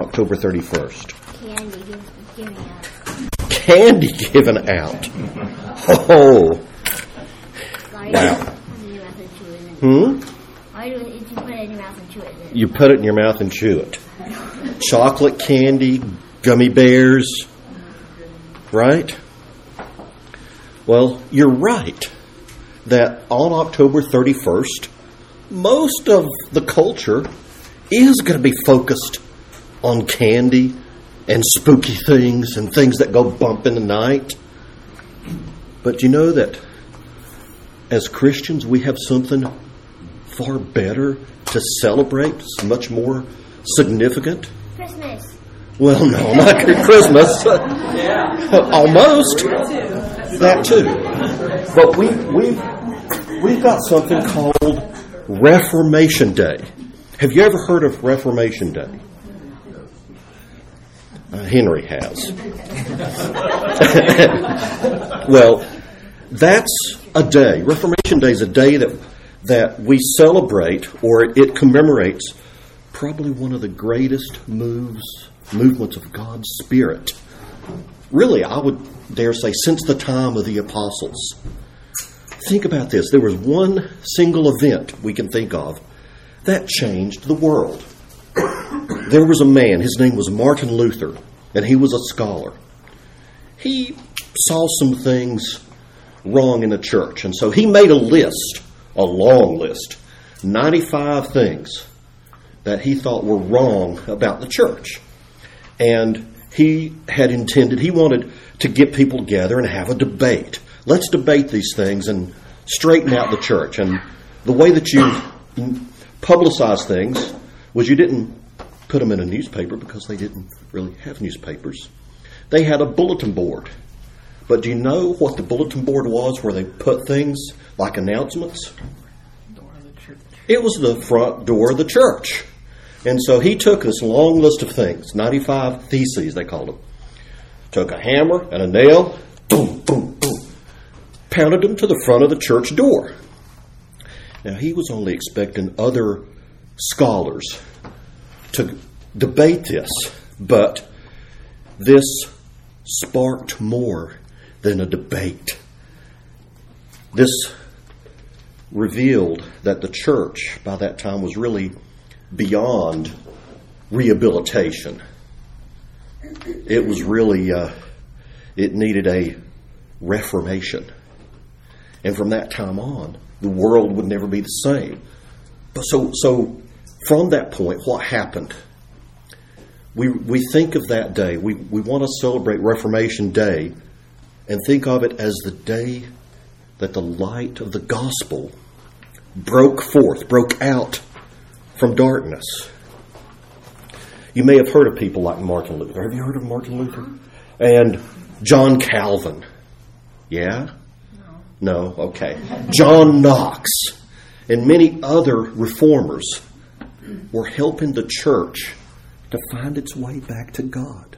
October 31st? Candy give, giving out. Candy given out. Oh, Wow. do you put it in your mouth and chew it? hmm? You, put it in your mouth and chew it? You put it in your mouth and chew it. Chocolate candy, gummy bears, right? Well, you're right that on October 31st, most of the culture is going to be focused on candy and spooky things and things that go bump in the night. But you know that as Christians, we have something far better to celebrate, it's much more significant. Christmas. Well, no, not Christmas. Almost. That too. But we we've we've got something called Reformation Day. Have you ever heard of Reformation Day? Uh, Henry has. well, that's a day. Reformation Day is a day that that we celebrate or it commemorates probably one of the greatest moves movements of God's Spirit. Really, I would dare say since the time of the apostles. Think about this. There was one single event we can think of that changed the world. There was a man, his name was Martin Luther, and he was a scholar. He saw some things wrong in the church, and so he made a list, a long list, 95 things that he thought were wrong about the church. And he had intended, he wanted to get people together and have a debate. Let's debate these things and straighten out the church. And the way that you publicize things was you didn't put them in a newspaper because they didn't really have newspapers. They had a bulletin board. But do you know what the bulletin board was where they put things like announcements? It was the front door of the church. And so he took this long list of things, 95 theses, they called them. Took a hammer and a nail, boom, boom, boom, pounded them to the front of the church door. Now, he was only expecting other scholars to debate this, but this sparked more than a debate. This revealed that the church by that time was really beyond rehabilitation. It was really, uh, it needed a reformation. And from that time on, the world would never be the same. But so, so from that point, what happened? We, we think of that day, we, we want to celebrate Reformation Day and think of it as the day that the light of the gospel broke forth, broke out from darkness. You may have heard of people like Martin Luther. Have you heard of Martin Luther? And John Calvin. Yeah? No, okay. John Knox and many other reformers were helping the church to find its way back to God,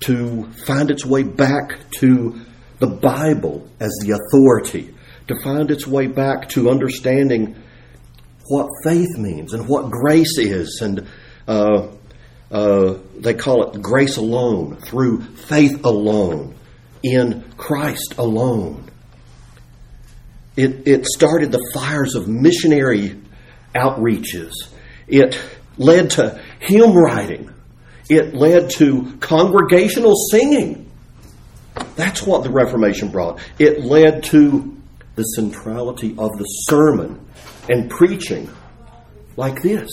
to find its way back to the Bible as the authority, to find its way back to understanding what faith means and what grace is, and uh, uh, they call it grace alone, through faith alone, in Christ alone. It, it started the fires of missionary outreaches. It led to hymn writing. It led to congregational singing. That's what the Reformation brought. It led to the centrality of the sermon and preaching like this.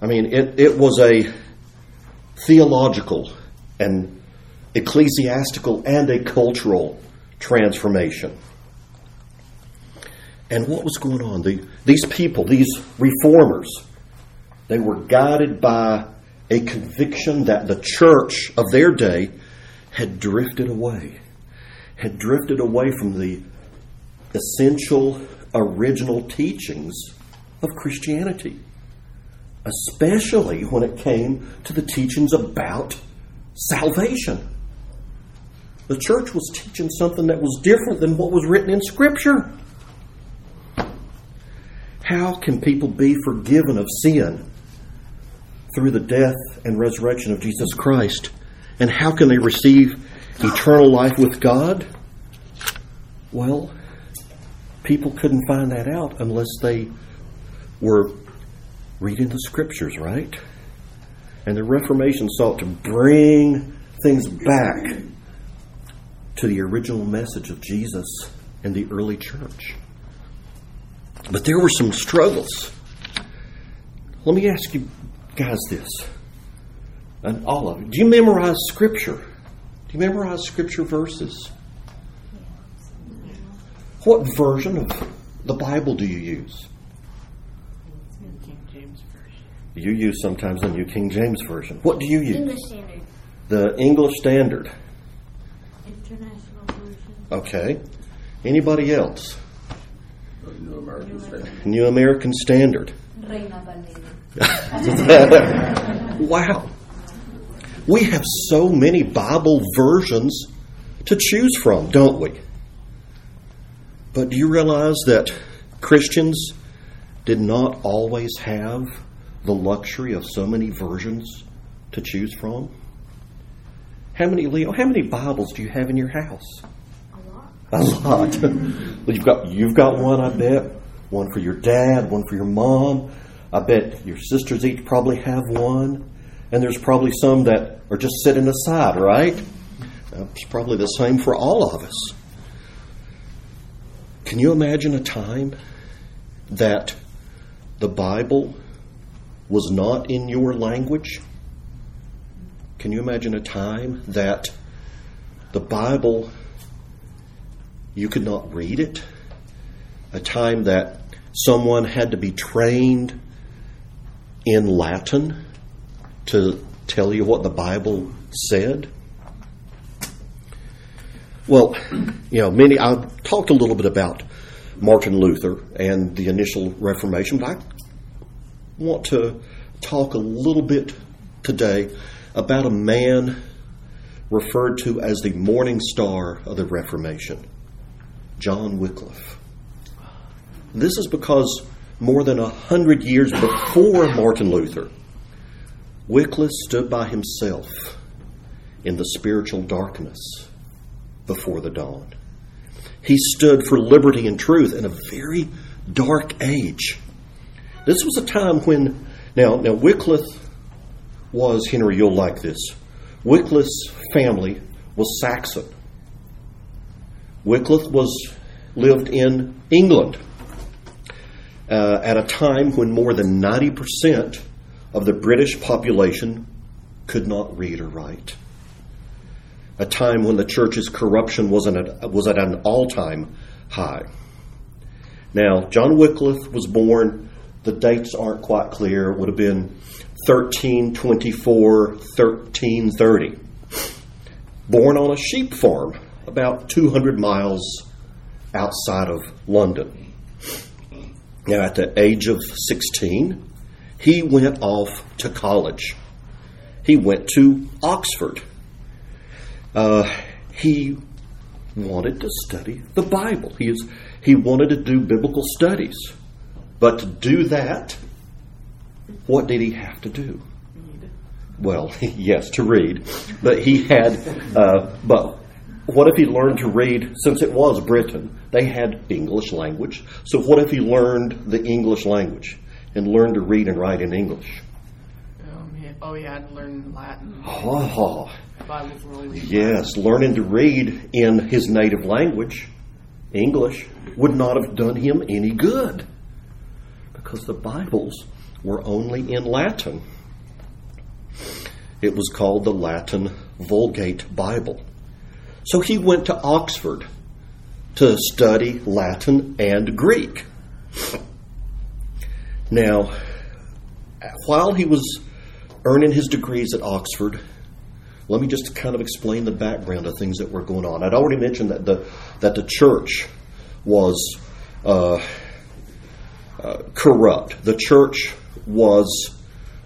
I mean, it, it was a theological and ecclesiastical and a cultural transformation. And what was going on? The, these people, these reformers, they were guided by a conviction that the church of their day had drifted away, had drifted away from the essential original teachings of Christianity, especially when it came to the teachings about salvation. The church was teaching something that was different than what was written in Scripture. How can people be forgiven of sin through the death and resurrection of Jesus Christ. And how can they receive eternal life with God? Well, people couldn't find that out unless they were reading the scriptures, right? And the Reformation sought to bring things back to the original message of Jesus and the early church. But there were some struggles. Let me ask you guys this, and all of you. Do you memorize scripture? Do you memorize scripture verses? What version of the Bible do you use? King James Version. You use sometimes the New King James Version. What do you use? English Standard. The English Standard. International Version. Okay. Anybody else? New American Standard. New American Standard. Wow. We have so many Bible versions to choose from, don't we? But do you realize that Christians did not always have the luxury of so many versions to choose from? How many, Leo, how many Bibles do you have in your house? A lot. You've got you've got one, I bet. One for your dad, one for your mom. I bet your sisters each probably have one, and there's probably some that are just sitting aside, right? It's probably the same for all of us. Can you imagine a time that the Bible was not in your language? Can you imagine a time that the Bible you could not read it. A time that someone had to be trained in Latin to tell you what the Bible said. Well, you know, many, I've talked a little bit about Martin Luther and the initial Reformation, but I want to talk a little bit today about a man referred to as the morning star of the Reformation. John Wycliffe. This is because more than a hundred years before Martin Luther, Wycliffe stood by himself in the spiritual darkness before the dawn. He stood for liberty and truth in a very dark age. This was a time when, now, now Wycliffe was, Henry, you'll like this. Wycliffe's family was Saxon. Wycliffe was lived in England uh, at a time when more than 90% of the British population could not read or write. A time when the church's corruption was, at, was at an all time high. Now, John Wycliffe was born, the dates aren't quite clear, it would have been 1324, 1330. Born on a sheep farm about 200 miles outside of London. Now, at the age of 16, he went off to college. He went to Oxford. Uh, he wanted to study the Bible. He, is, he wanted to do biblical studies. But to do that, what did he have to do? Well, yes, to read. But he had, uh, but what if he learned to read, since it was Britain, they had English language. So what if he learned the English language and learned to read and write in English? Um, oh, he had to learn Latin. Oh, Bible's really yes, learning to read in his native language, English, would not have done him any good because the Bibles were only in Latin. It was called the Latin Vulgate Bible. So he went to Oxford to study Latin and Greek. Now, while he was earning his degrees at Oxford, let me just kind of explain the background of things that were going on. I'd already mentioned that the that the church was uh, uh, corrupt. The church was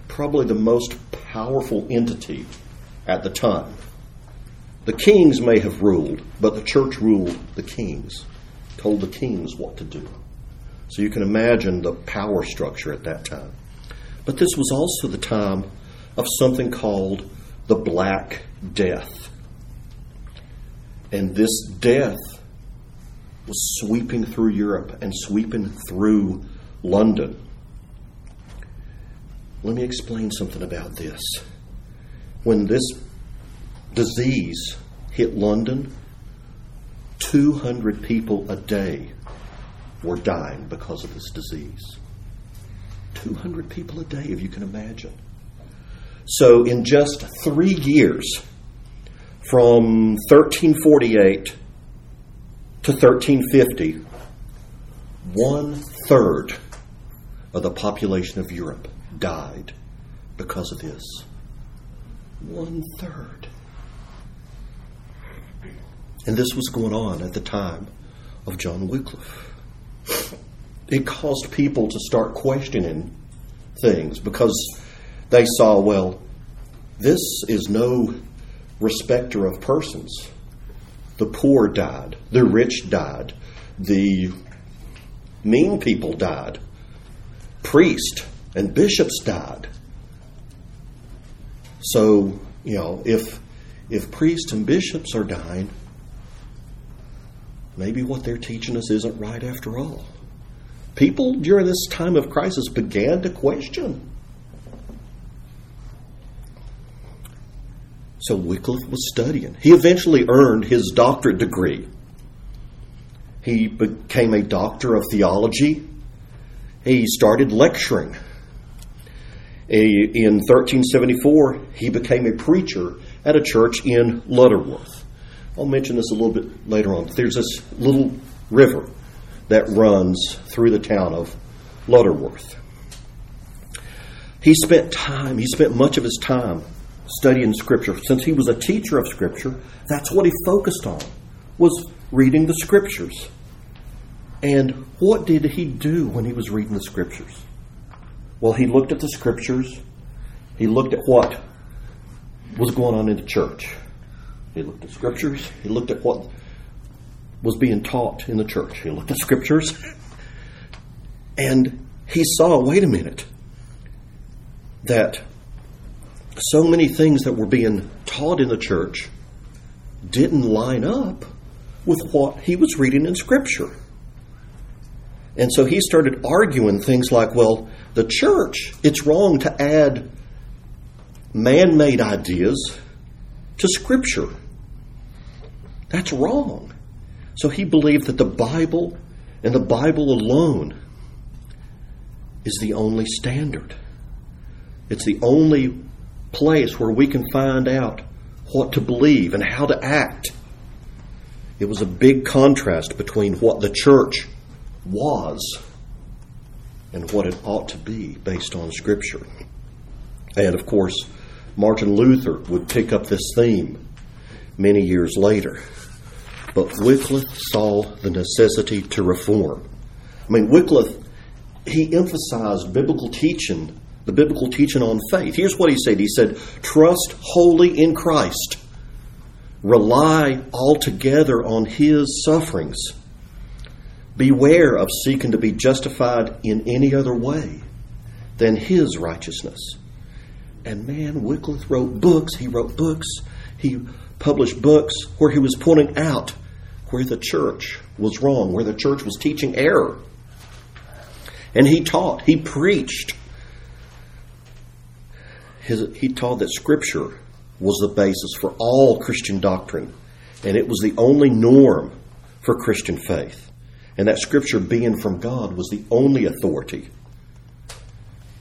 probably the most powerful entity at the time. The kings may have ruled, but the church ruled the kings, told the kings what to do. So you can imagine the power structure at that time. But this was also the time of something called the Black Death. And this death was sweeping through Europe and sweeping through London. Let me explain something about this. When this disease hit London, 200 people a day were dying because of this disease. 200 people a day, if you can imagine. So, in just three years, from 1348 to 1350, one third of the population of Europe died because of this. One third. And this was going on at the time of John Wycliffe. It caused people to start questioning things because they saw, well, this is no respecter of persons. The poor died, the rich died, the mean people died, priests and bishops died. So, you know, if if priests and bishops are dying, maybe what they're teaching us isn't right after all. People during this time of crisis began to question. So Wycliffe was studying. He eventually earned his doctorate degree. He became a doctor of theology. He started lecturing. In 1374, he became a preacher at a church in Lutterworth. I'll mention this a little bit later on. There's this little river that runs through the town of Lutterworth. He spent time, he spent much of his time studying Scripture. Since he was a teacher of Scripture, that's what he focused on, was reading the Scriptures. And what did he do when he was reading the Scriptures? Well, he looked at the Scriptures. He looked at what was going on in the church. He looked at Scriptures. He looked at what was being taught in the church. He looked at Scriptures. And he saw, wait a minute, that so many things that were being taught in the church didn't line up with what he was reading in Scripture. And so he started arguing things like, well, the church, it's wrong to add man made ideas to Scripture. That's wrong. So he believed that the Bible and the Bible alone is the only standard. It's the only place where we can find out what to believe and how to act. It was a big contrast between what the church was and what it ought to be based on Scripture. And of course, Martin Luther would pick up this theme many years later. But Wycliffe saw the necessity to reform. I mean, Wycliffe, he emphasized biblical teaching, the biblical teaching on faith. Here's what he said He said, Trust wholly in Christ, rely altogether on his sufferings. Beware of seeking to be justified in any other way than his righteousness. And man, Wycliffe wrote books. He wrote books. He published books where he was pointing out where the church was wrong, where the church was teaching error. And he taught, he preached. His, he taught that Scripture was the basis for all Christian doctrine, and it was the only norm for Christian faith. And that Scripture, being from God, was the only authority.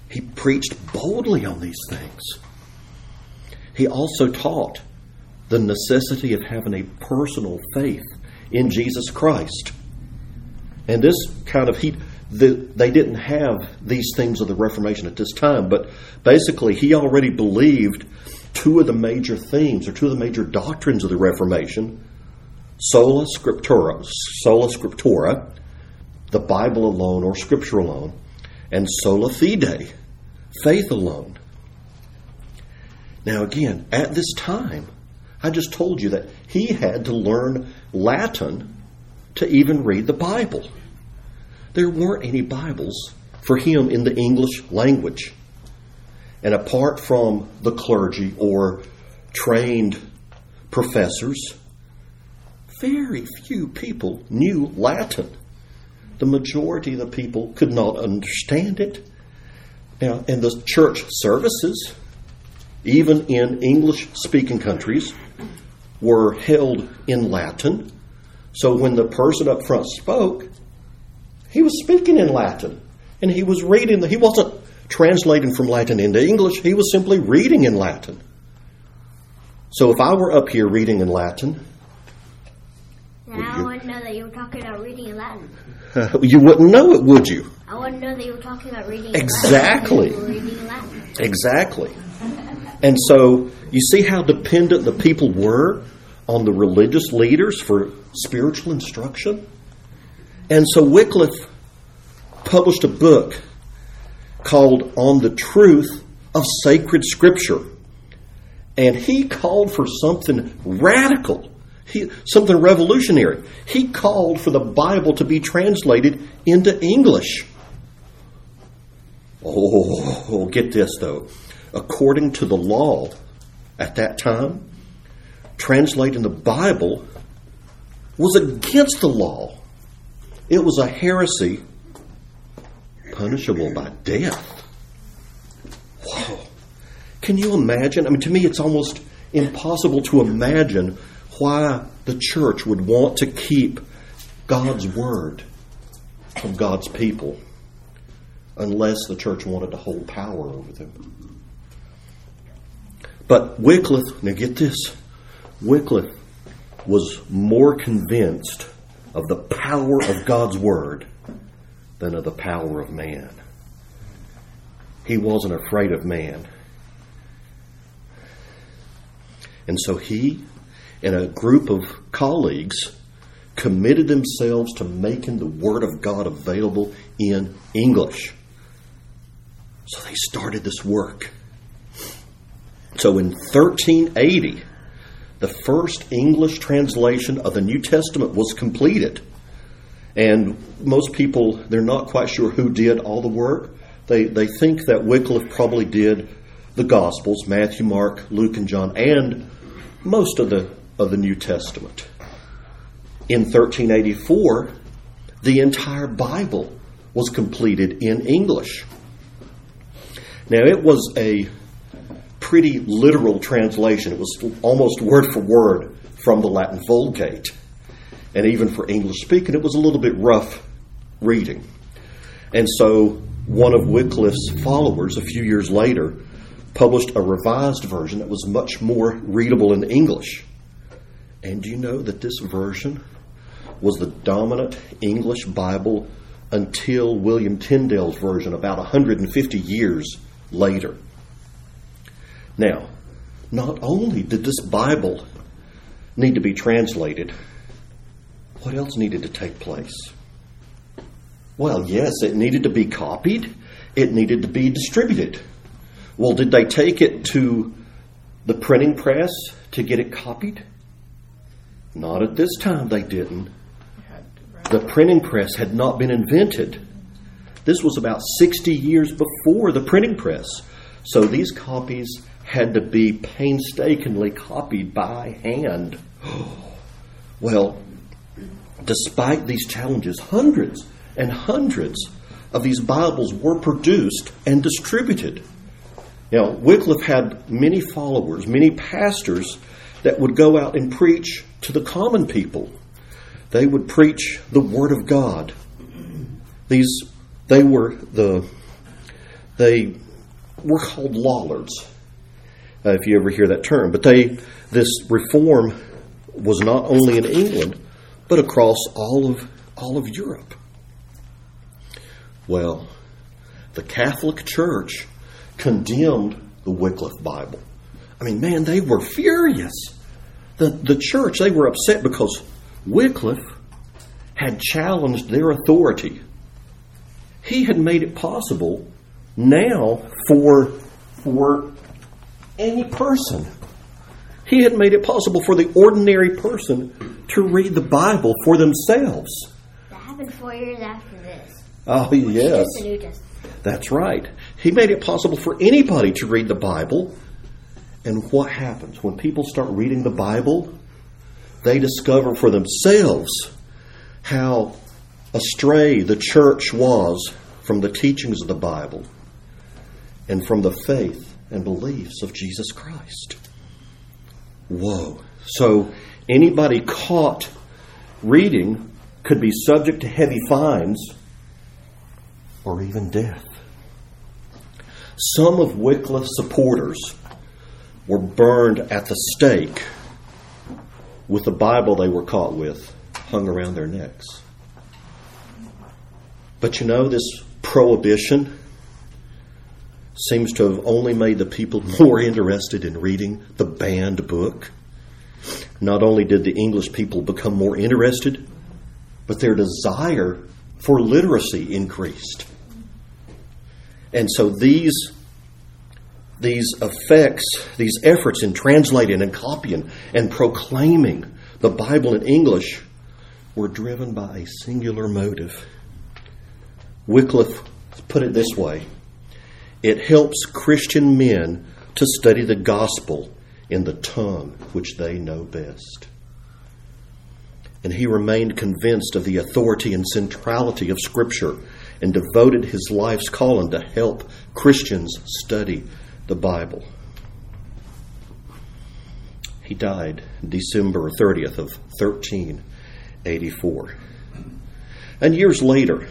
He preached boldly on these things. He also taught the necessity of having a personal faith in Jesus Christ. And this kind of he the, they didn't have these things of the Reformation at this time, but basically he already believed two of the major themes or two of the major doctrines of the Reformation: sola scriptura, sola scriptura, the Bible alone or Scripture alone, and sola fide, faith alone. Now, again, at this time, I just told you that he had to learn Latin to even read the Bible. There weren't any Bibles for him in the English language. And apart from the clergy or trained professors, very few people knew Latin. The majority of the people could not understand it. Now, in the church services, even in English speaking countries, were held in Latin. So when the person up front spoke, he was speaking in Latin. And he was reading, he wasn't translating from Latin into English, he was simply reading in Latin. So if I were up here reading in Latin, Then I wouldn't know that you were talking about reading in Latin. uh, you wouldn't know it, would you? I wouldn't know that you were talking about reading Exactly. in Latin. You reading Latin. Exactly. And so you see how dependent the people were on the religious leaders for spiritual instruction? And so Wycliffe published a book called On the Truth of Sacred Scripture. And he called for something radical, he, something revolutionary. He called for the Bible to be translated into English. Oh, get this though. According to the law at that time, translating the Bible was against the law. It was a heresy punishable by death. Whoa. Can you imagine? I mean, to me, it's almost impossible to imagine why the church would want to keep God's word from God's people unless the church wanted to hold power over them. But Wycliffe, now get this, Wycliffe was more convinced of the power of God's word than of the power of man. He wasn't afraid of man. And so he and a group of colleagues committed themselves to making the Word of God available in English. So they started this work. So in 1380, the first English translation of the New Testament was completed. And most people, they're not quite sure who did all the work. They, they think that Wycliffe probably did the Gospels Matthew, Mark, Luke, and John, and most of the, of the New Testament. In 1384, the entire Bible was completed in English. Now, it was a pretty literal translation. It was almost word for word from the Latin Vulgate. And even for English speaking, it was a little bit rough reading. And so, one of Wycliffe's followers, a few years later, published a revised version that was much more readable in English. And do you know that this version was the dominant English Bible until William Tyndale's version about 150 years later? Now, not only did this Bible need to be translated, what else needed to take place? Well, yes, it needed to be copied, it needed to be distributed. Well, did they take it to the printing press to get it copied? Not at this time, they didn't. The printing press had not been invented. This was about 60 years before the printing press. So these copies had to be painstakingly copied by hand. Well, despite these challenges, hundreds and hundreds of these Bibles were produced and distributed. Now, Wycliffe had many followers, many pastors that would go out and preach to the common people. They would preach the Word of God. These, they were the, they were called Lollards, uh, if you ever hear that term. But they, this reform was not only in England, but across all of all of Europe. Well, the Catholic Church condemned the Wycliffe Bible. I mean, man, they were furious. The, the church, they were upset because Wycliffe had challenged their authority. He had made it possible now for, for any person. He had made it possible for the ordinary person to read the Bible for themselves. That happened four years after this. Oh, yes. Just the New Testament. That's right. He made it possible for anybody to read the Bible. And what happens? When people start reading the Bible, they discover for themselves how astray the church was from the teachings of the Bible and from the faith and beliefs of Jesus Christ. Whoa. So anybody caught reading could be subject to heavy fines or even death. Some of Wycliffe's supporters were burned at the stake with the Bible they were caught with hung around their necks. But you know, this prohibition seems to have only made the people more interested in reading the banned book. Not only did the English people become more interested, but their desire for literacy increased. And so these these effects, these efforts in translating and copying and proclaiming the Bible in English were driven by a singular motive. Wycliffe put it this way it helps Christian men to study the gospel in the tongue which they know best. And he remained convinced of the authority and centrality of Scripture and devoted his life's calling to help Christians study the Bible. He died December 30th of 1384. And years later,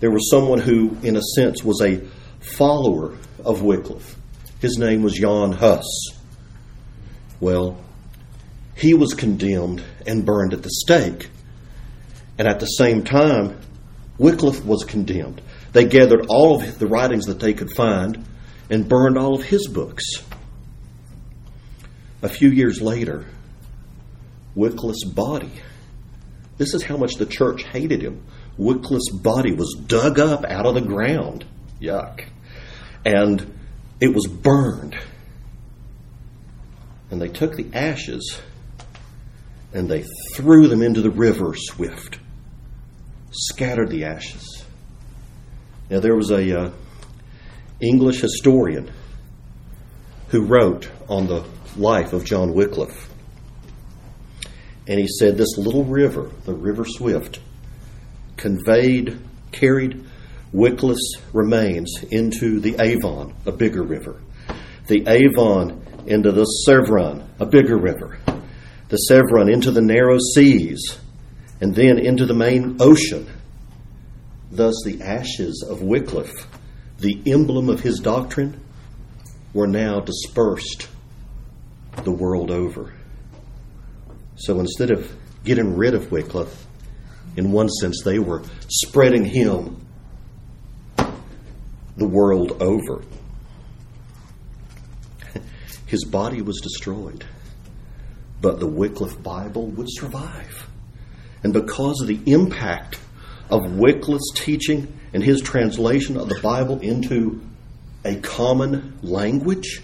there was someone who, in a sense, was a follower of Wycliffe. His name was Jan Hus. Well, he was condemned and burned at the stake. And at the same time, Wycliffe was condemned. They gathered all of the writings that they could find and burned all of his books. A few years later, Wycliffe's body, this is how much the church hated him. Wycliffe's body was dug up out of the ground. Yuck. And it was burned. And they took the ashes and they threw them into the river Swift, scattered the ashes. Now, there was a uh, English historian who wrote on the life of John Wycliffe. And he said this little river, the River Swift, conveyed, carried Wycliffe's remains into the Avon, a bigger river. The Avon into the Severn, a bigger river. The Severn into the narrow seas, and then into the main ocean. Thus, the ashes of Wycliffe, the emblem of his doctrine, were now dispersed the world over. So instead of getting rid of Wycliffe, in one sense, they were spreading him the world over. His body was destroyed, but the Wycliffe Bible would survive. And because of the impact of Wycliffe's teaching and his translation of the Bible into a common language,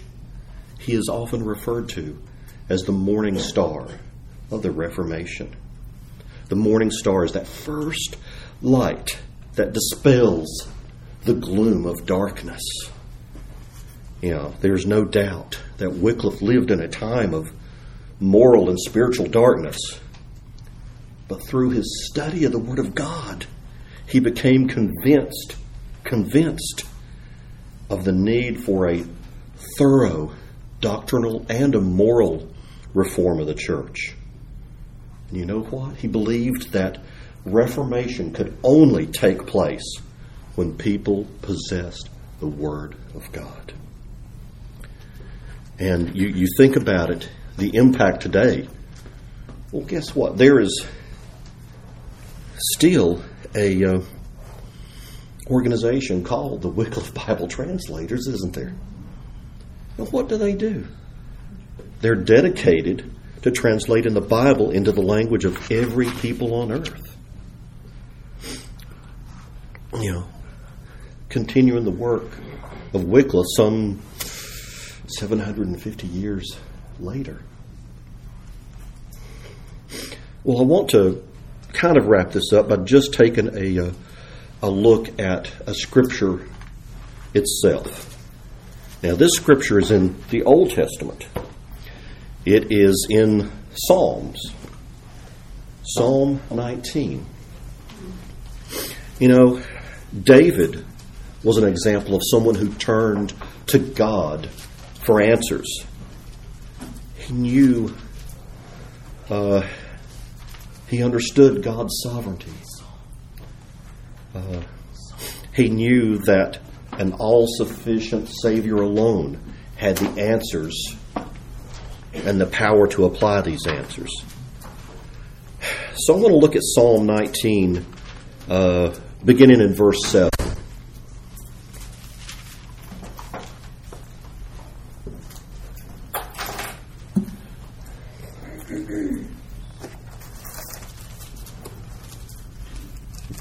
he is often referred to as the morning star of the Reformation. The morning star is that first light that dispels the gloom of darkness. You know, there's no doubt that Wycliffe lived in a time of moral and spiritual darkness. But through his study of the Word of God, he became convinced, convinced of the need for a thorough doctrinal and a moral reform of the church. And you know what? He believed that reformation could only take place when people possessed the Word of God. And you, you think about it, the impact today. Well, guess what? There is still a uh, organization called the Wycliffe Bible Translators, isn't there? What do they do? They're dedicated to translating the Bible into the language of every people on earth. You know, continuing the work of Wycliffe some 750 years later. Well, I want to kind of wrap this up by just taking a, uh, a look at a scripture itself. Now, this scripture is in the Old Testament. It is in Psalms. Psalm 19. You know, David was an example of someone who turned to God for answers. He knew, uh, he understood God's sovereignty. Uh, he knew that an all sufficient Savior alone had the answers and the power to apply these answers. So I'm going to look at Psalm 19, uh, beginning in verse 7.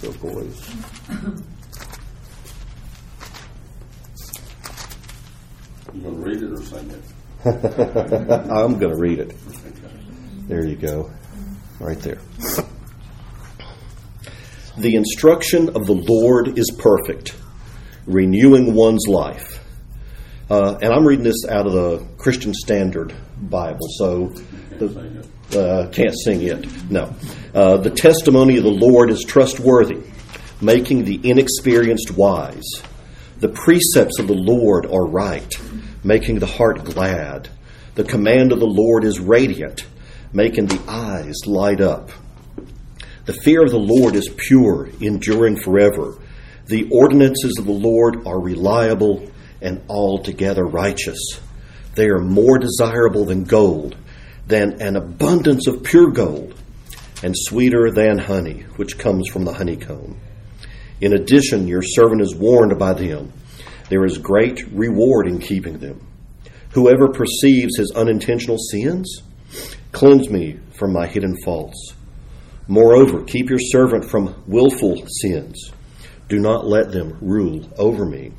Go, boys. You gonna read it or sing it? I'm going to read it. There you go. Right there. The instruction of the Lord is perfect, renewing one's life. Uh, and I'm reading this out of the Christian Standard Bible, so the, uh, can't sing it. No. Uh, the testimony of the Lord is trustworthy, making the inexperienced wise. The precepts of the Lord are right, making the heart glad. The command of the Lord is radiant, making the eyes light up. The fear of the Lord is pure, enduring forever. The ordinances of the Lord are reliable and altogether righteous. They are more desirable than gold, than an abundance of pure gold, and sweeter than honey, which comes from the honeycomb. In addition, your servant is warned by them. There is great reward in keeping them. Whoever perceives his unintentional sins, cleanse me from my hidden faults. Moreover, keep your servant from willful sins. Do not let them rule over me.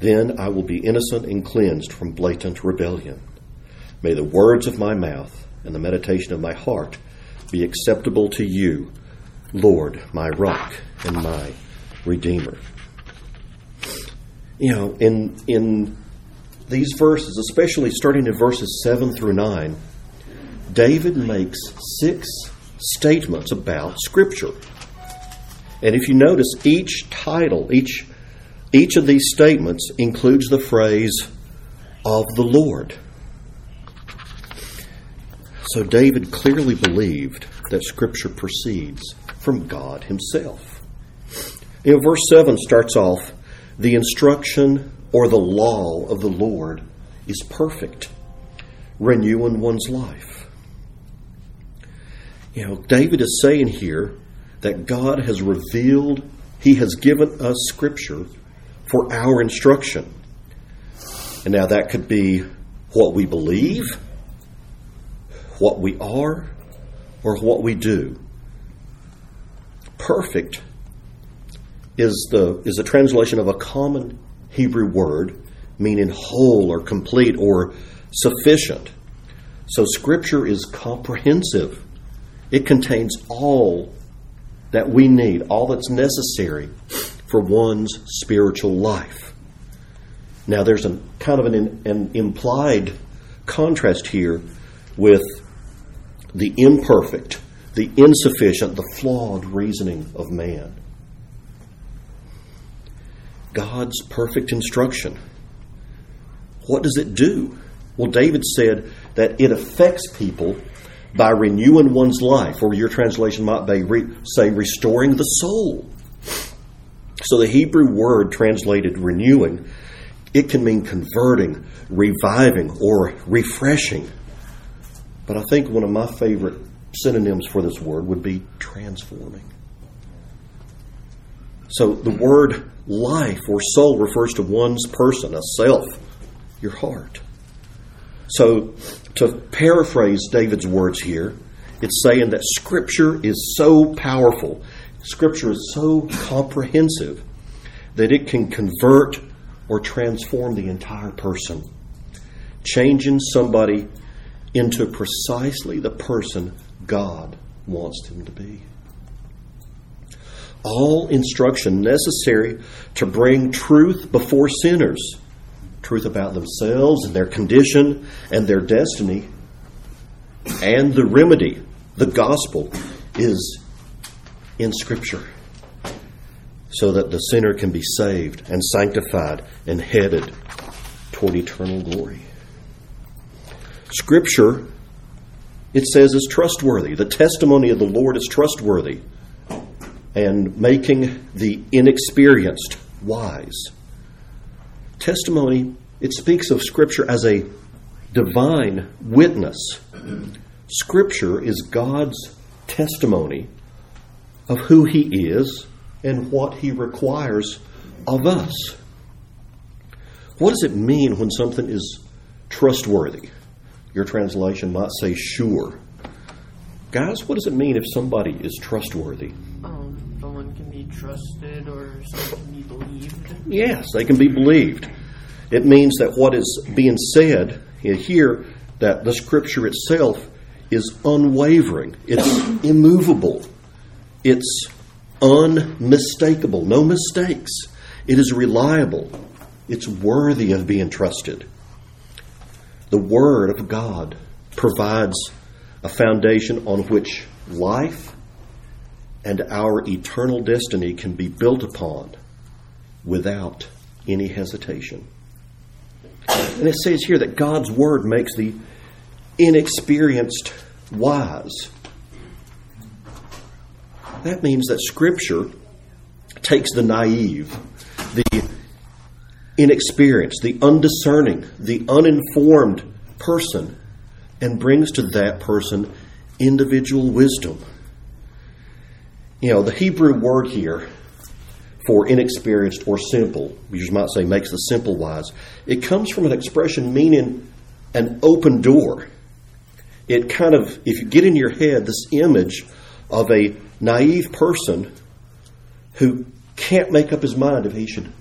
Then I will be innocent and cleansed from blatant rebellion. May the words of my mouth and the meditation of my heart be acceptable to you, Lord, my rock and my redeemer. You know, in in these verses, especially starting in verses 7 through 9, David makes six statements about Scripture. And if you notice, each title, each, each of these statements includes the phrase of the Lord. So David clearly believed that Scripture proceeds from God Himself. You know, verse 7 starts off the instruction or the law of the Lord is perfect, renewing one's life. You know, David is saying here that God has revealed, He has given us Scripture for our instruction. And now that could be what we believe, what we are, or what we do. Perfect is the is a translation of a common Hebrew word meaning whole or complete or sufficient. So scripture is comprehensive. It contains all that we need, all that's necessary for one's spiritual life. Now there's a kind of an, an implied contrast here with the imperfect, the insufficient, the flawed reasoning of man. God's perfect instruction. What does it do? Well, David said that it affects people by renewing one's life, or your translation might be re- say restoring the soul. So the Hebrew word translated renewing, it can mean converting, reviving, or refreshing. But I think one of my favorite synonyms for this word would be transforming. So the word life or soul refers to one's person, a self, your heart. So to paraphrase David's words here, it's saying that Scripture is so powerful, Scripture is so comprehensive that it can convert or transform the entire person, changing somebody into precisely the person God wants them to be. All instruction necessary to bring truth before sinners truth about themselves and their condition and their destiny. And the remedy, the gospel, is in Scripture so that the sinner can be saved and sanctified and headed toward eternal glory. Scripture, it says, is trustworthy. The testimony of the Lord is trustworthy and making the inexperienced wise. Testimony, it speaks of Scripture as a divine witness. Scripture is God's testimony of who He is and what He requires of us. What does it mean when something is trustworthy? Your translation might say sure. Guys, what does it mean if somebody is trustworthy? Trusted or someone can be believed. Yes, they can be believed. It means that what is being said here, that the scripture itself is unwavering, it's immovable, it's unmistakable, no mistakes. It is reliable, it's worthy of being trusted. The Word of God provides a foundation on which life and our eternal destiny can be built upon without any hesitation. And it says here that God's Word makes the inexperienced wise. That means that Scripture takes the naive, the inexperienced, the undiscerning, the uninformed person and brings to that person individual wisdom. You know, the Hebrew word here for inexperienced or simple, you might say makes the simple wise, it comes from an expression meaning an open door. It kind of, if you get in your head this image of a naive person who can't make up his mind if he should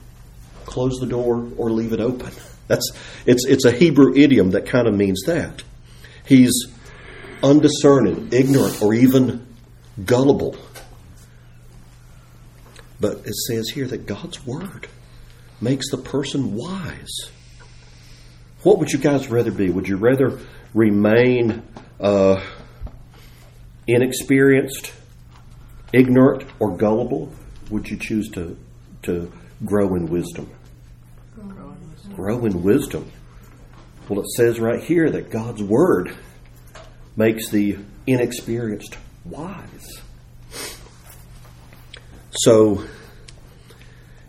close the door or leave it open. That's it's it's a Hebrew idiom that kind of means that. He's undiscerning, ignorant, or even gullible. But it says here that God's word makes the person wise. What would you guys rather be? Would you rather remain uh, inexperienced, ignorant, or gullible? Would you choose to to grow in wisdom? Grow in wisdom. Well, it says right here that God's word makes the inexperienced wise. So,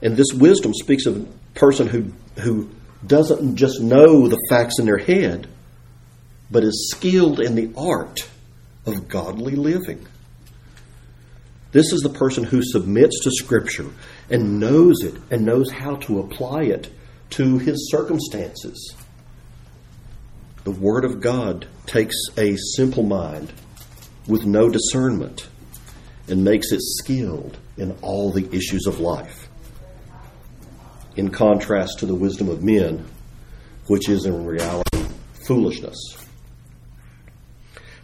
and this wisdom speaks of a person who, who doesn't just know the facts in their head, but is skilled in the art of godly living. This is the person who submits to Scripture and knows it and knows how to apply it to his circumstances. The Word of God takes a simple mind with no discernment and makes it skilled in all the issues of life. In contrast to the wisdom of men, which is in reality foolishness.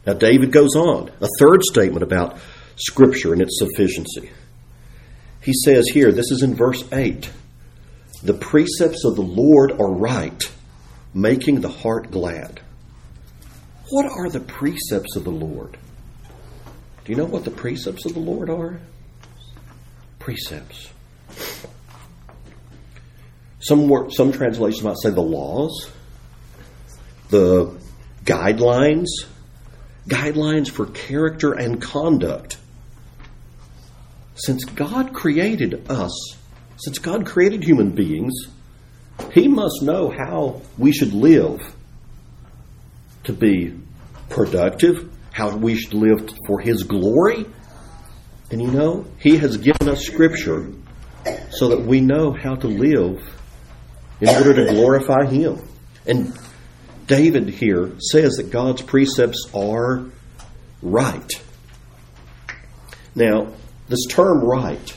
Now, David goes on, a third statement about Scripture and its sufficiency. He says here, this is in verse 8 the precepts of the Lord are right, making the heart glad. What are the precepts of the Lord? Do you know what the precepts of the Lord are? Precepts. Some work, some translations might say the laws, the guidelines, guidelines for character and conduct. Since God created us, since God created human beings, He must know how we should live to be productive, how we should live for His glory. And you know, He has given us Scripture so that we know how to live in order to glorify Him. And David here says that God's precepts are right. Now, this term right,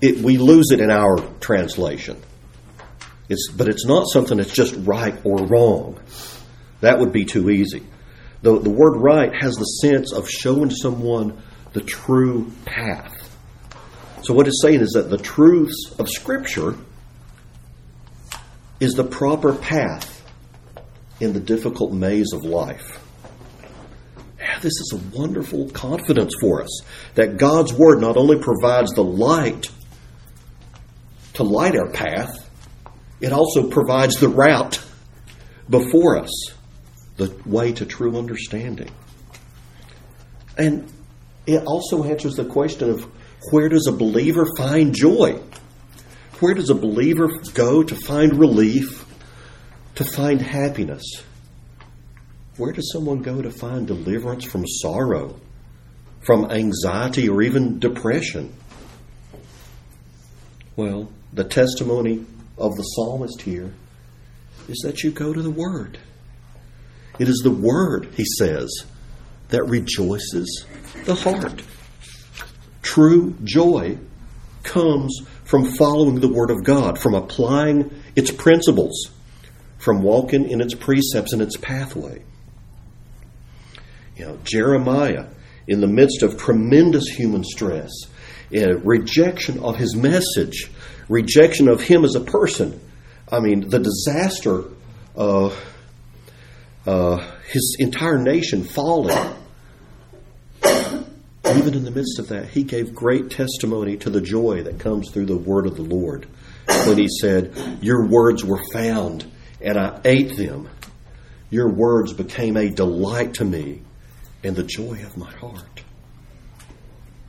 it, we lose it in our translation. It's, but it's not something that's just right or wrong. That would be too easy. The, the word right has the sense of showing someone the true path, So, what it's saying is that the truths of Scripture is the proper path in the difficult maze of life. This is a wonderful confidence for us that God's Word not only provides the light to light our path, it also provides the route before us, the way to true understanding. And it also answers the question of where does a believer find joy? Where does a believer go to find relief, to find happiness? Where does someone go to find deliverance from sorrow, from anxiety, or even depression? Well, the testimony of the psalmist here is that you go to the Word. It is the Word, he says, that rejoices the heart. True joy comes from following the Word of God, from applying its principles, from walking in its precepts and its pathway. You know, Jeremiah, in the midst of tremendous human stress, uh, rejection of his message, rejection of him as a person. I mean, the disaster, uh, uh, his entire nation falling. Even in the midst of that, he gave great testimony to the joy that comes through the word of the Lord when he said, Your words were found, and I ate them. Your words became a delight to me and the joy of my heart.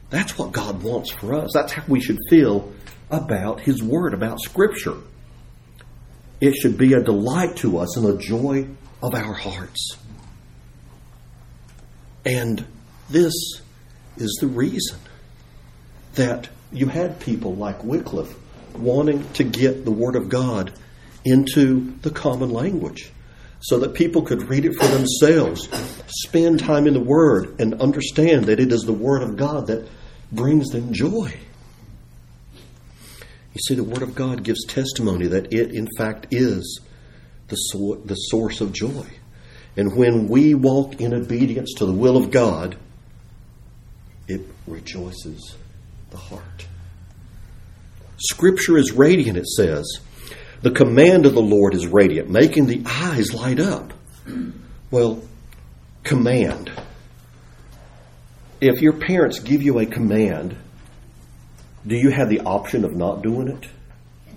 That's what God wants for us. That's how we should feel about His Word, about Scripture. It should be a delight to us and a joy of our hearts. And this is the reason that you had people like Wycliffe wanting to get the Word of God into the common language so that people could read it for themselves, spend time in the Word, and understand that it is the Word of God that brings them joy. You see, the Word of God gives testimony that it, in fact, is the, so- the source of joy. And when we walk in obedience to the will of God, rejoices the heart. Scripture is radiant, it says. The command of the Lord is radiant, making the eyes light up. Well, command. If your parents give you a command, do you have the option of not doing it?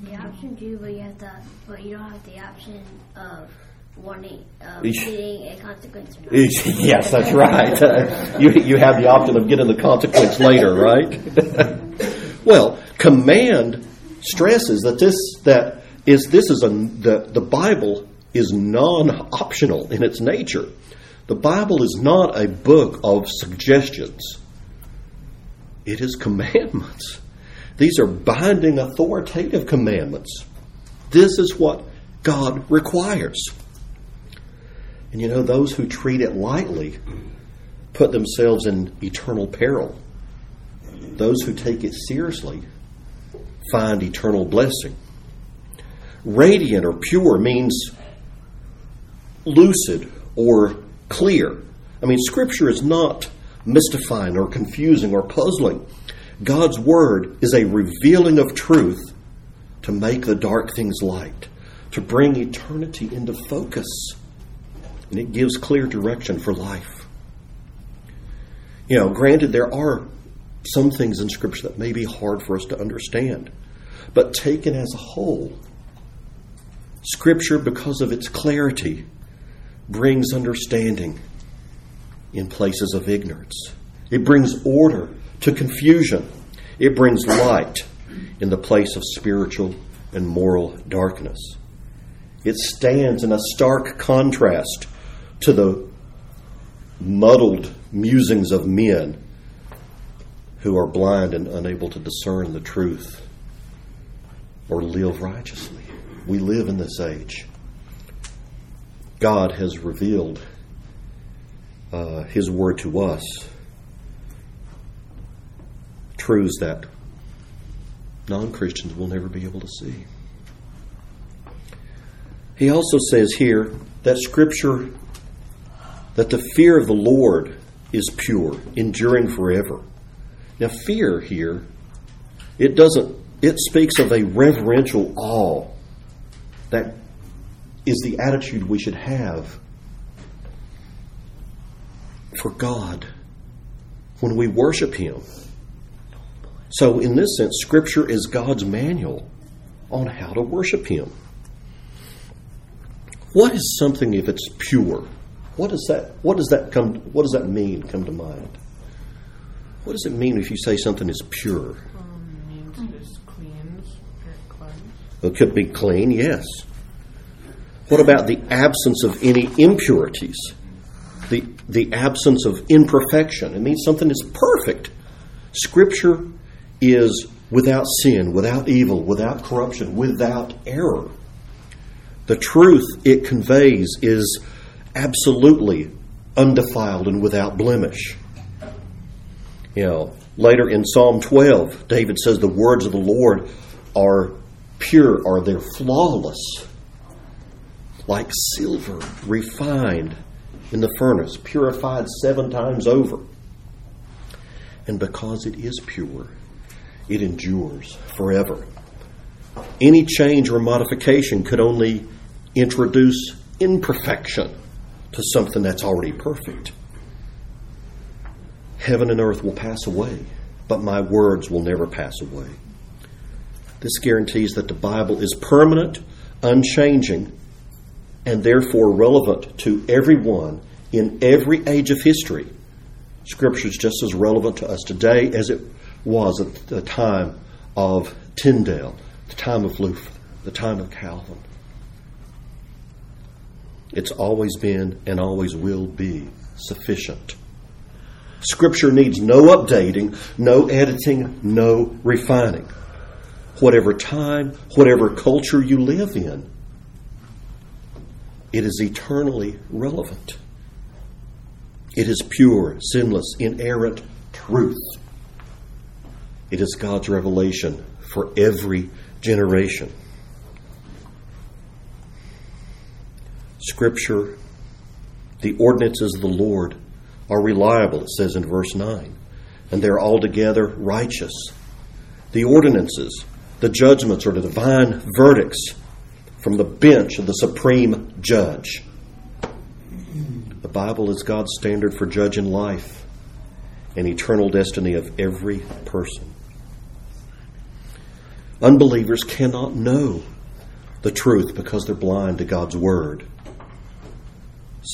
The option do, but you have to, but you don't have the option of warning, of Eesh. a consequence. Yes, that's right. you, you have the option of getting the consequence later, right? well, command stresses that this that is this is a the, the Bible is non-optional in its nature. The Bible is not a book of suggestions. It is commandments. These are binding authoritative commandments. This is what God requires. And you know, those who treat it lightly put themselves in eternal peril. Those who take it seriously find eternal blessing. Radiant or pure means lucid or clear. I mean, Scripture is not mystifying or confusing or puzzling. God's Word is a revealing of truth to make the dark things light, to bring eternity into focus and it gives clear direction for life. You know, granted, there are some things in Scripture that may be hard for us to understand, but taken as a whole, Scripture, because of its clarity, brings understanding in places of ignorance. It brings order to confusion. It brings light in the place of spiritual and moral darkness. It stands in a stark contrast to the muddled musings of men who are blind and unable to discern the truth or live righteously. We live in this age. God has revealed uh, His Word to us, truths that non Christians will never be able to see. He also says here that Scripture, that the fear of the Lord is pure, enduring forever. Now, fear here It doesn't, it speaks of a reverential awe that is the attitude we should have for God when we worship Him. So, in this sense, Scripture is God's manual on how to worship Him. What is something if it's pure? What does that? What does that come? What does that mean? Come to mind? What does it mean if you say something is pure? Cleans. It could be clean, yes. What about the absence of any impurities? The, the absence of imperfection. It means something is perfect. Scripture is without sin, without evil, without corruption, without error. The truth it conveys is absolutely undefiled and without blemish. You know, later in Psalm 12, David says the words of the Lord are pure, are they're flawless, like silver refined in the furnace, purified seven times over. And because it is pure, it endures forever. Any change or modification could only introduce imperfection to something that's already perfect. Heaven and earth will pass away, but my words will never pass away. This guarantees that the Bible is permanent, unchanging, and therefore relevant to everyone in every age of history. Scripture is just as relevant to us today as it was at the time of Tyndale, the time of Luther, the time of Calvin. It's always been and always will be sufficient. Scripture needs no updating, no editing, no refining. Whatever time, whatever culture you live in, it is eternally relevant. It is pure, sinless, inerrant truth. It is God's revelation for every generation. Scripture, the ordinances of the Lord, are reliable, it says in verse 9, and they're altogether righteous. The ordinances, the judgments, are the divine verdicts from the bench of the supreme judge. The Bible is God's standard for judging life and eternal destiny of every person. Unbelievers cannot know the truth because they're blind to God's Word,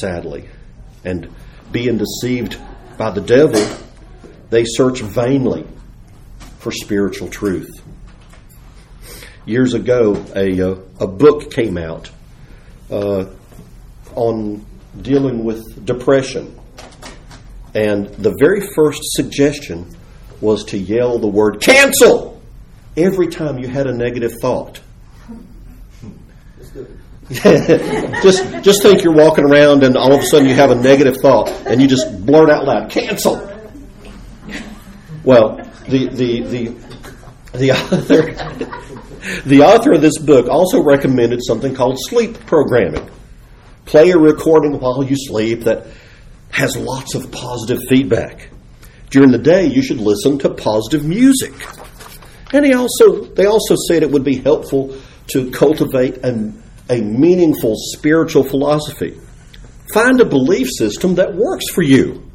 sadly. And being deceived by the devil, they search vainly for spiritual truth. Years ago, a, uh, a book came out uh, on dealing with depression. And the very first suggestion was to yell the word cancel every time you had a negative thought. just just think you're walking around and all of a sudden you have a negative thought and you just blurt out loud, cancel. Well, the the the the author the author of this book also recommended something called sleep programming. Play a recording while you sleep that has lots of positive feedback. During the day, you should listen to positive music. And he also, they also said it would be helpful to cultivate a, a meaningful spiritual philosophy. Find a belief system that works for you.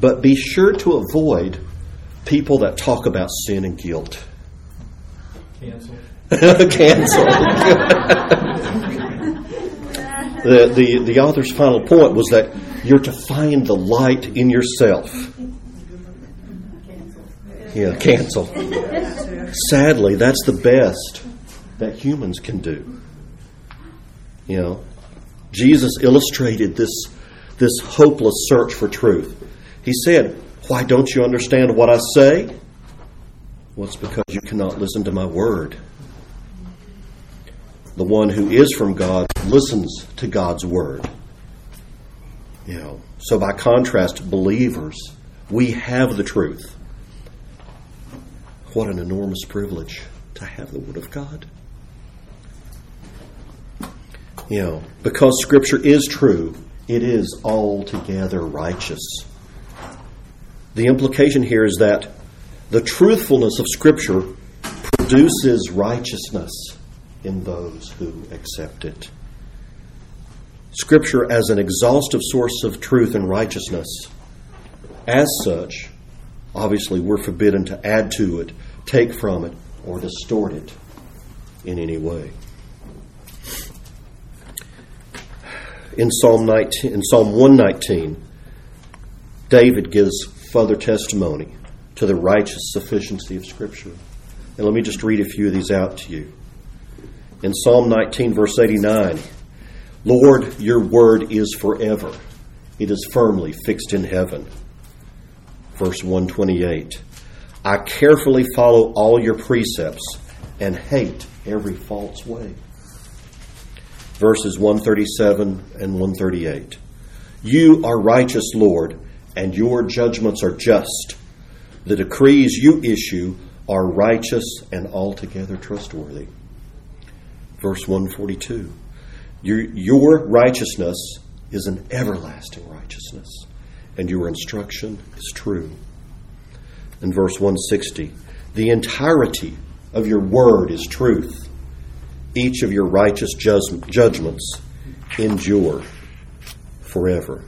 But be sure to avoid people that talk about sin and guilt. Cancel. Cancel. the, the, the author's final point was that you're to find the light in yourself. Yeah, cancel. Sadly, that's the best that humans can do. You know, Jesus illustrated this, this hopeless search for truth. He said, Why don't you understand what I say? Well, it's because you cannot listen to my word. The one who is from God listens to God's word. You know, so by contrast, believers, we have the truth. What an enormous privilege to have the Word of God. You know, because Scripture is true, it is altogether righteous. The implication here is that The truthfulness of Scripture produces righteousness in those who accept it. Scripture as an exhaustive source of truth and righteousness. As such, obviously, we're forbidden to add to it, take from it, or distort it in any way. In Psalm 19, in Psalm 119, David gives further testimony to the righteous sufficiency of Scripture. And let me just read a few of these out to you. In Psalm 19, verse 89, Lord, your word is forever. It is firmly fixed in heaven. Verse 128, I carefully follow all your precepts and hate every false way. Verses 137 and 138. You are righteous, Lord, and your judgments are just. The decrees you issue are righteous and altogether trustworthy. Verse 142 Your, your righteousness is an everlasting righteousness, and your instruction is true. In verse 160 The entirety of your word is truth. Each of your righteous judgments endure forever.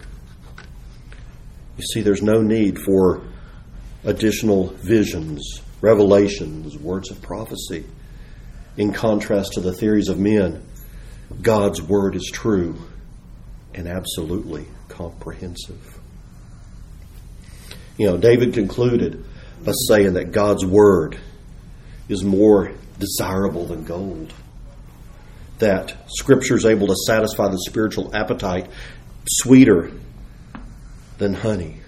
You see, there's no need for additional visions, revelations, words of prophecy. In contrast to the theories of men, God's word is true and absolutely comprehensive. You know, David concluded by saying that God's word is more desirable than gold. That Scripture is able to satisfy the spiritual appetite sweeter than honey.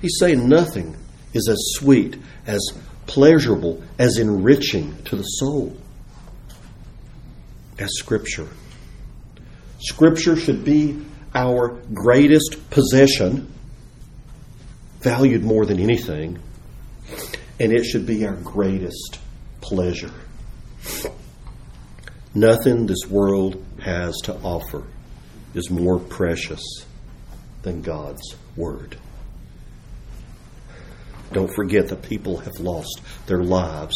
He's saying nothing is as sweet, as pleasurable, as enriching to the soul as Scripture. Scripture should be our greatest possession, valued more than anything, and it should be our greatest pleasure. Nothing this world has to offer is more precious than God's Word. Don't forget that people have lost their lives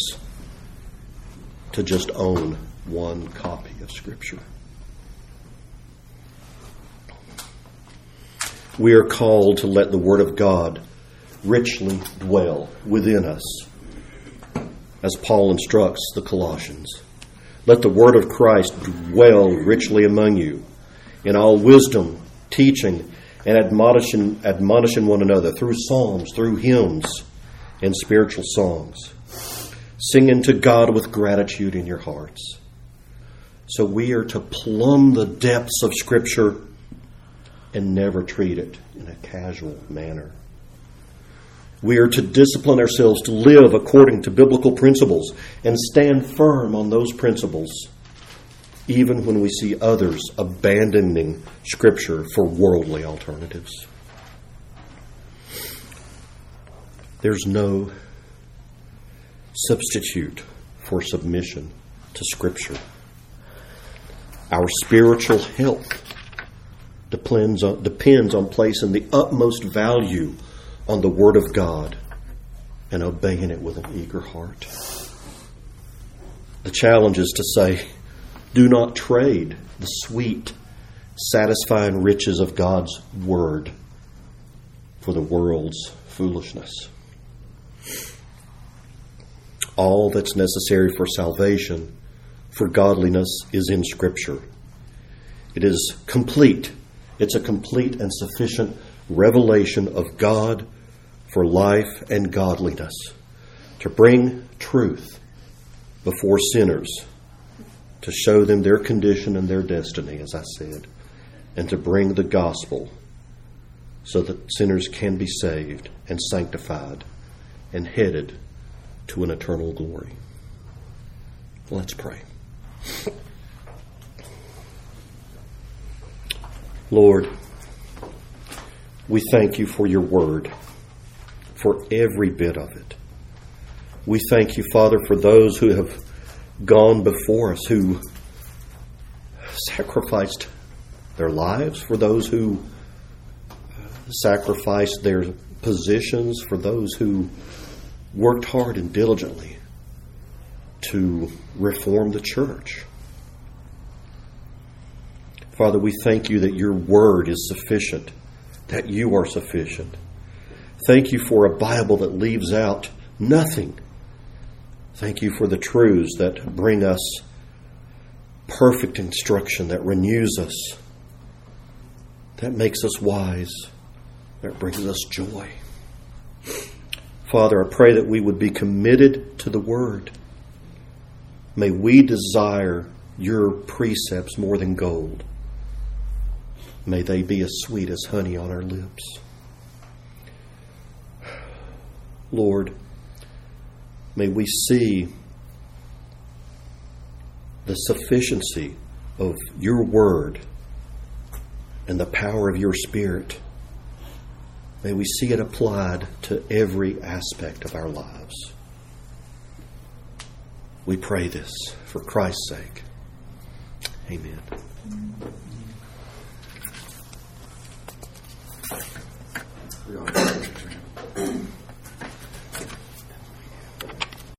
to just own one copy of Scripture. We are called to let the Word of God richly dwell within us, as Paul instructs the Colossians. Let the Word of Christ dwell richly among you in all wisdom, teaching, and admonishing, admonishing one another through psalms, through hymns, and spiritual songs, singing to God with gratitude in your hearts. So we are to plumb the depths of Scripture and never treat it in a casual manner. We are to discipline ourselves to live according to biblical principles and stand firm on those principles, even when we see others abandoning Scripture for worldly alternatives. There's no substitute for submission to Scripture. Our spiritual health depends on, depends on placing the utmost value on the Word of God and obeying it with an eager heart. The challenge is to say, do not trade the sweet, satisfying riches of God's Word for the world's foolishness. All that's necessary for salvation, for godliness, is in Scripture. It is complete. It's a complete and sufficient revelation of God for life and godliness, to bring truth before sinners, to show them their condition and their destiny, as I said, and to bring the gospel so that sinners can be saved and sanctified and headed to an eternal glory. Let's pray. Lord, we thank you for your word for every bit of it. We thank you, Father, for those who have gone before us, who sacrificed their lives, for those who sacrificed their positions, for those who worked hard and diligently to reform the church. Father, we thank you that your word is sufficient, that you are sufficient. Thank you for a Bible that leaves out nothing. Thank you for the truths that bring us perfect instruction, that renews us, that makes us wise, that brings us joy. Father, I pray that we would be committed to the Word. May we desire your precepts more than gold. May they be as sweet as honey on our lips. Lord, may we see the sufficiency of your word and the power of your spirit. May we see it applied to every aspect of our lives. We pray this for Christ's sake. Amen. We are.